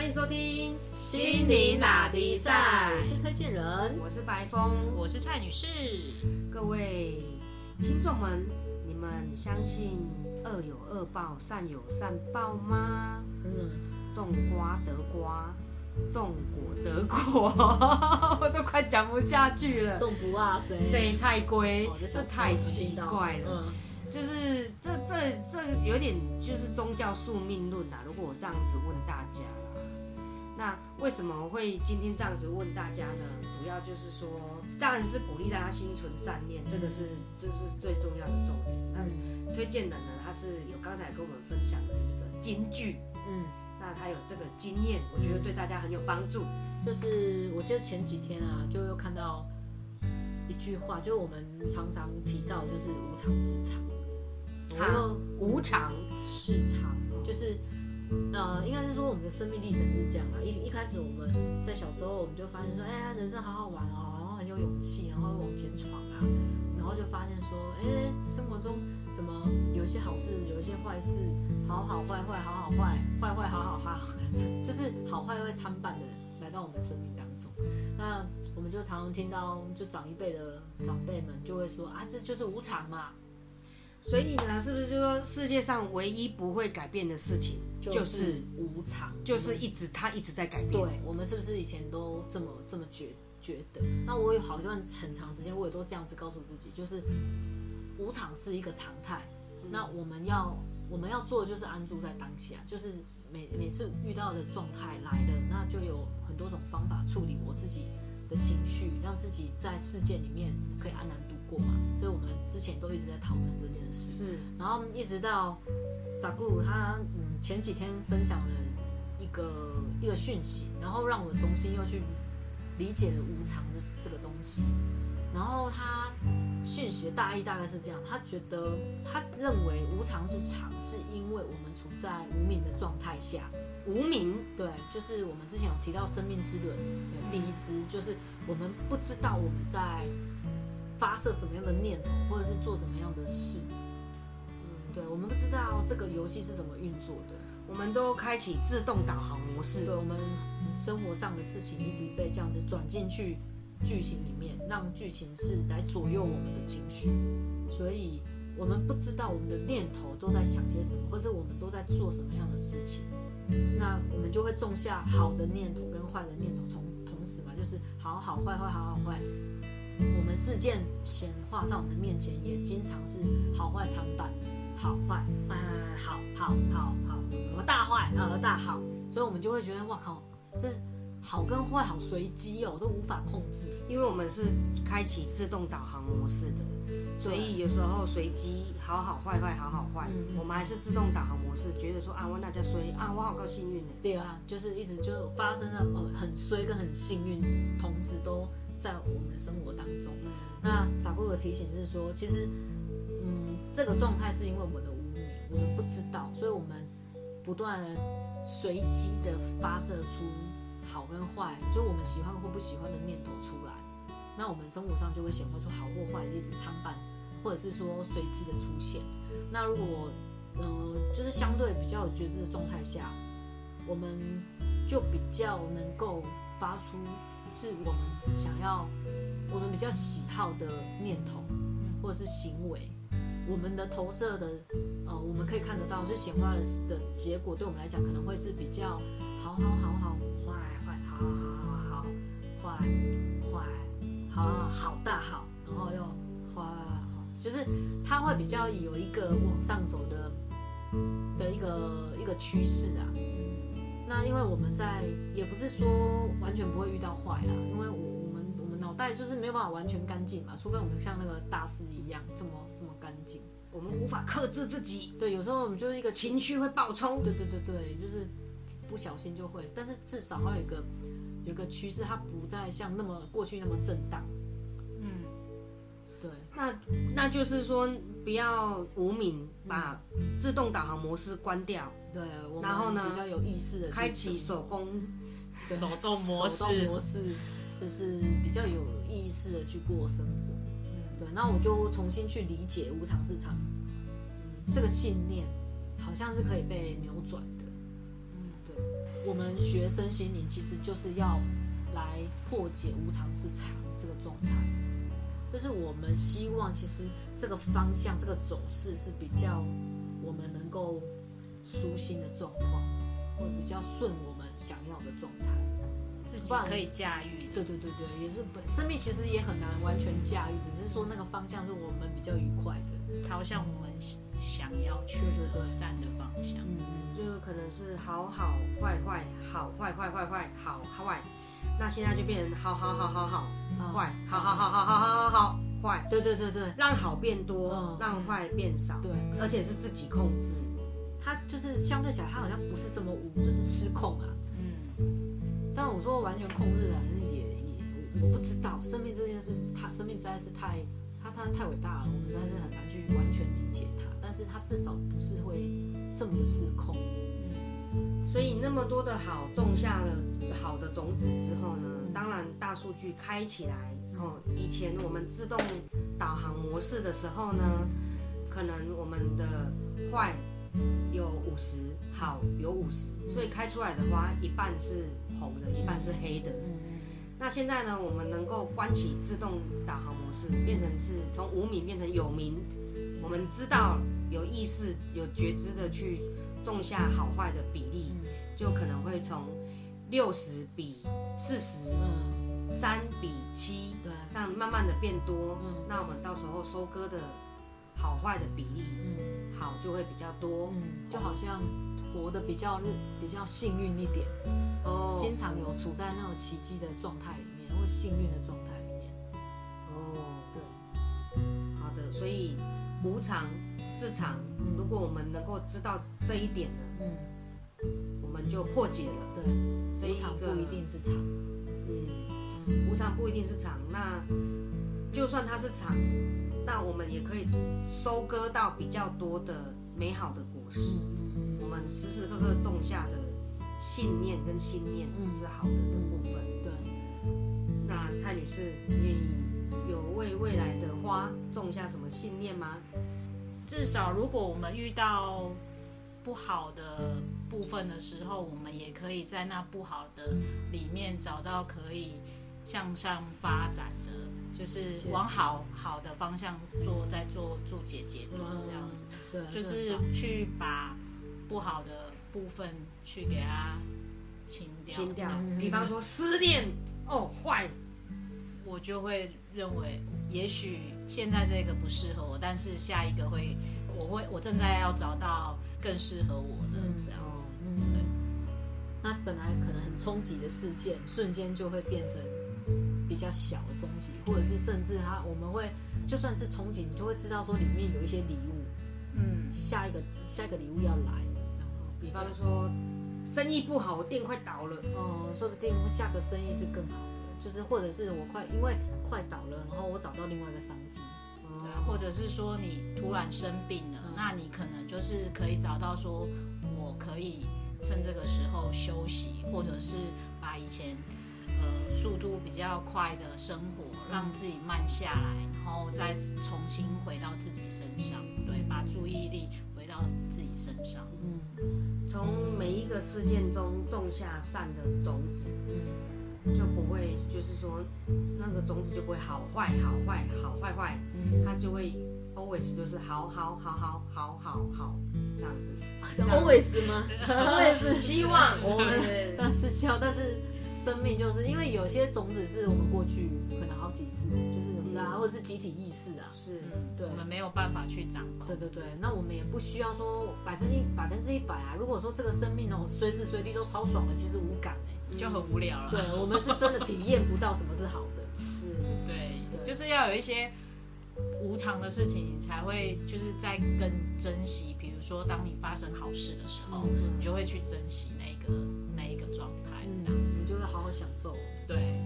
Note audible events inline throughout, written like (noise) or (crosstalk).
欢迎收听心灵打迪赛我是推荐人，我是白峰。我是蔡女士。各位听众们，你们相信恶有恶报，善有善报吗？嗯，种瓜得瓜，种果得果，(laughs) 我都快讲不下去了。种不啊谁？谁菜龟哦，这太奇怪了。嗯，就是这这这有点就是宗教宿命论啊。如果我这样子问大家啦，那为什么会今天这样子问大家呢？主要就是说，当然是鼓励大家心存善念，这个是这、是最重要的重点。那推荐人呢，他是有刚才跟我们分享的一个金句，嗯，那他有这个经验，我觉得对大家很有帮助。就是我记得前几天啊，就又看到一句话，就是我们常常提到，就是无常市场。我又无常，市场就是，呃，应该是说我们的生命历程是这样啊。一一开始我们在小时候，我们就发现说，哎呀，人生好好玩哦，然后很有勇气，然后往前闯啊，然后就发现说，哎，生活中怎么有一些好事，有一些坏事，好好坏坏，好好坏，坏坏好好好，(laughs) 就是好坏会参半的来到我们的生命当中。那我们就常常听到，就长一辈的长辈们就会说啊，这就是无常嘛，所以呢，是不是就说世界上唯一不会改变的事情，就是无常，就是一直它一直在改变。对我们是不是以前都这么这么觉觉得？那我有好一段很长时间，我也都这样子告诉自己，就是无常是一个常态。那我们要我们要做的就是安住在当下，就是每每次遇到的状态来了，那就有很多种方法处理我自己的情绪，让自己在事件里面可以安然度过嘛。所以我们之前都一直在讨论这件事。是然后一直到萨古鲁他嗯前几天分享了一个一个讯息，然后让我重新又去理解了无常的这个东西。然后他讯息的大意大概是这样，他觉得他认为无常是常，是因为我们处在无名的状态下。无名，对，就是我们之前有提到生命之轮的第一支，就是我们不知道我们在发射什么样的念头，或者是做什么样的事。嗯，对，我们不知道这个游戏是怎么运作的。我们都开启自动导航模式对，。我们生活上的事情一直被这样子转进去剧情里面，让剧情是来左右我们的情绪，所以我们不知道我们的念头都在想些什么，或是我们都在做什么样的事情。那我们就会种下好的念头跟坏的念头，从同时嘛，就是好好坏坏好好坏。我们事件显化在我们的面前，也经常是好坏参半，好坏，坏好好好好，呃大坏呃大好，所以我们就会觉得哇靠，这好跟坏好随机哦，都无法控制。因为我们是开启自动导航模式的，所以有时候随机好好坏坏好好坏，嗯我们还是自动导航模式，觉得说啊我那家衰啊我好够幸运的。对啊，就是一直就发生了呃很衰跟很幸运，同时都在我们的生活当中。那傻姑的提醒是说，其实嗯这个状态是因为我们的无名，我们不知道，所以我们不断的随机的发射出好跟坏，就我们喜欢或不喜欢的念头出来。那我们生活上就会显化出好或坏，一直参半，或者是说随机的出现。那如果呃就是相对比较有觉知的状态下，我们就比较能够发出是我们想要、我们比较喜好的念头或者是行为，我们的投射的呃，我们可以看得到，就显化的的结果，对我们来讲可能会是比较好好好好坏坏好好好好坏坏好好大好，然后又坏，就是它会比较有一个往上走的的一个一个趋势啊。那因为我们在也不是说完全不会遇到坏啊，因为我我们我们脑袋就是没有办法完全干净嘛，除非我们像那个大师一样这么这么干净。我们无法克制自己，对，有时候我们就是一个情，情绪会爆冲。对对对对，就是不小心就会，但是至少还有一个有一个趋势，它不再像那么过去那么震荡。嗯，对，那那就是说不要无名，把自动导航模式关掉，对，然后呢比较有意识的开启手工。对手动模式手动模式就是比较有意识的去过生活。对，那我就重新去理解无常市场这个信念，好像是可以被扭转的。嗯，对，我们学身心灵其实就是要来破解无常是常这个状态，就是我们希望其实这个方向、这个走势是比较我们能够舒心的状况，或者比较顺我们想要的状态。自己可以驾驭的。对对对对，也是本生命其实也很难完全驾驭，只是说那个方向是我们比较愉快的。朝向我们想要去的善的方向。嗯嗯，就可能是好好坏坏好坏坏坏坏好坏，那现在就变成好好好好好坏好好好好好好好好坏，对对对对让好变多嗯，让坏变少，对，而且是自己控制。他就是相对起来，他好像不是这么无，就是失控啊。嗯，但我说完全控制，反正也也我我不知道，生命这件事，他生命实在是太他他太伟大了，我们实在是很难去完全理解他。但是他至少不是会这么失控。所以那么多的好种下了好的种子之后呢，当然大数据开起来以前我们自动导航模式的时候呢，可能我们的坏有五十，好有五十，所以开出来的花一半是红的，一半是黑的。那现在呢，我们能够关起自动导航模式，变成是从无名变成有名，我们知道有意识、有觉知的去种下好坏的比例，就可能会从六十比四十、三比七，对，这样慢慢的变多。嗯那我们到时候收割的好坏的比例，嗯好就会比较多。嗯，就好像活得比较比较幸运一点，哦经常有处在那种奇迹的状态里面，或幸运的状态里面。哦，对，好的，所以无常是常，如果我们能够知道这一点呢，嗯，我们就破解了对，这一个无常不一定是常。嗯，无常不一定是常，那就算它是常，那我们也可以收割到比较多的美好的果实。嗯我们时时刻刻种下的信念跟信念嗯是好的的部分。对，那蔡女士，你有为未来的花种下什么信念吗？至少如果我们遇到不好的部分的时候，我们也可以在那不好的里面找到可以向上发展的，就是往好好的方向做，在做做解解读嗯这样子，对，就是去把不好的部分去给它清掉，清掉比方说失恋，哦，坏，我就会认为，也许现在这个不适合我，但是下一个会，我会，我正在要找到更适合我的嗯这样子。嗯，那本来可能很冲击的事件，瞬间就会变成比较小的冲击，或者是甚至它我们会就算是憧憬，你就会知道说里面有一些礼物，嗯，下一个下一个礼物要来，比方说生意不好，我店快倒了，哦，说不定下个生意是更好的，就是或者是我快因为快倒了，然后我找到另外一个商机，对啊，或者是说你突然生病了，那你可能就是可以找到说，我可以趁这个时候休息，或者是把以前呃速度比较快的生活让自己慢下来，然后再重新回到自己身上，对，把注意力回到自己身上。嗯。从每一个事件中种下善的种子，嗯。就不会就是说那个种子就不会好坏好坏好坏坏，嗯。它就会 always 就是好好好好好好好这样子。(laughs) always 吗？always 希望 (laughs) 我们但是希望，但是生命就是因为有些种子是我们过去可能好几次，就是我们知道，或者是集体意识啊，是对我们没有办法去掌控对。对对，那我们也不需要说百分之百分之一百啊。如果说这个生命哦随时随地都超爽的，其实无感哎、就很无聊了。对我们是真的体验不到什么是好的。(laughs) 是，对，对就是要有一些无常的事情，你才会就是在更珍惜。比如说，当你发生好事的时候，嗯你就会去珍惜那个那一个状态，这样嗯，你就会好好享受。对，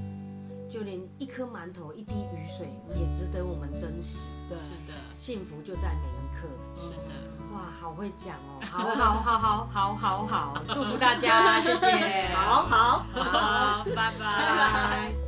就连一颗馒头一滴雨水也值得我们珍惜。对，是的，幸福就在每一刻。是的。哇，好会讲哦！(laughs) 好好好好好好好，祝福大家，谢谢。好好。好，拜拜。拜拜。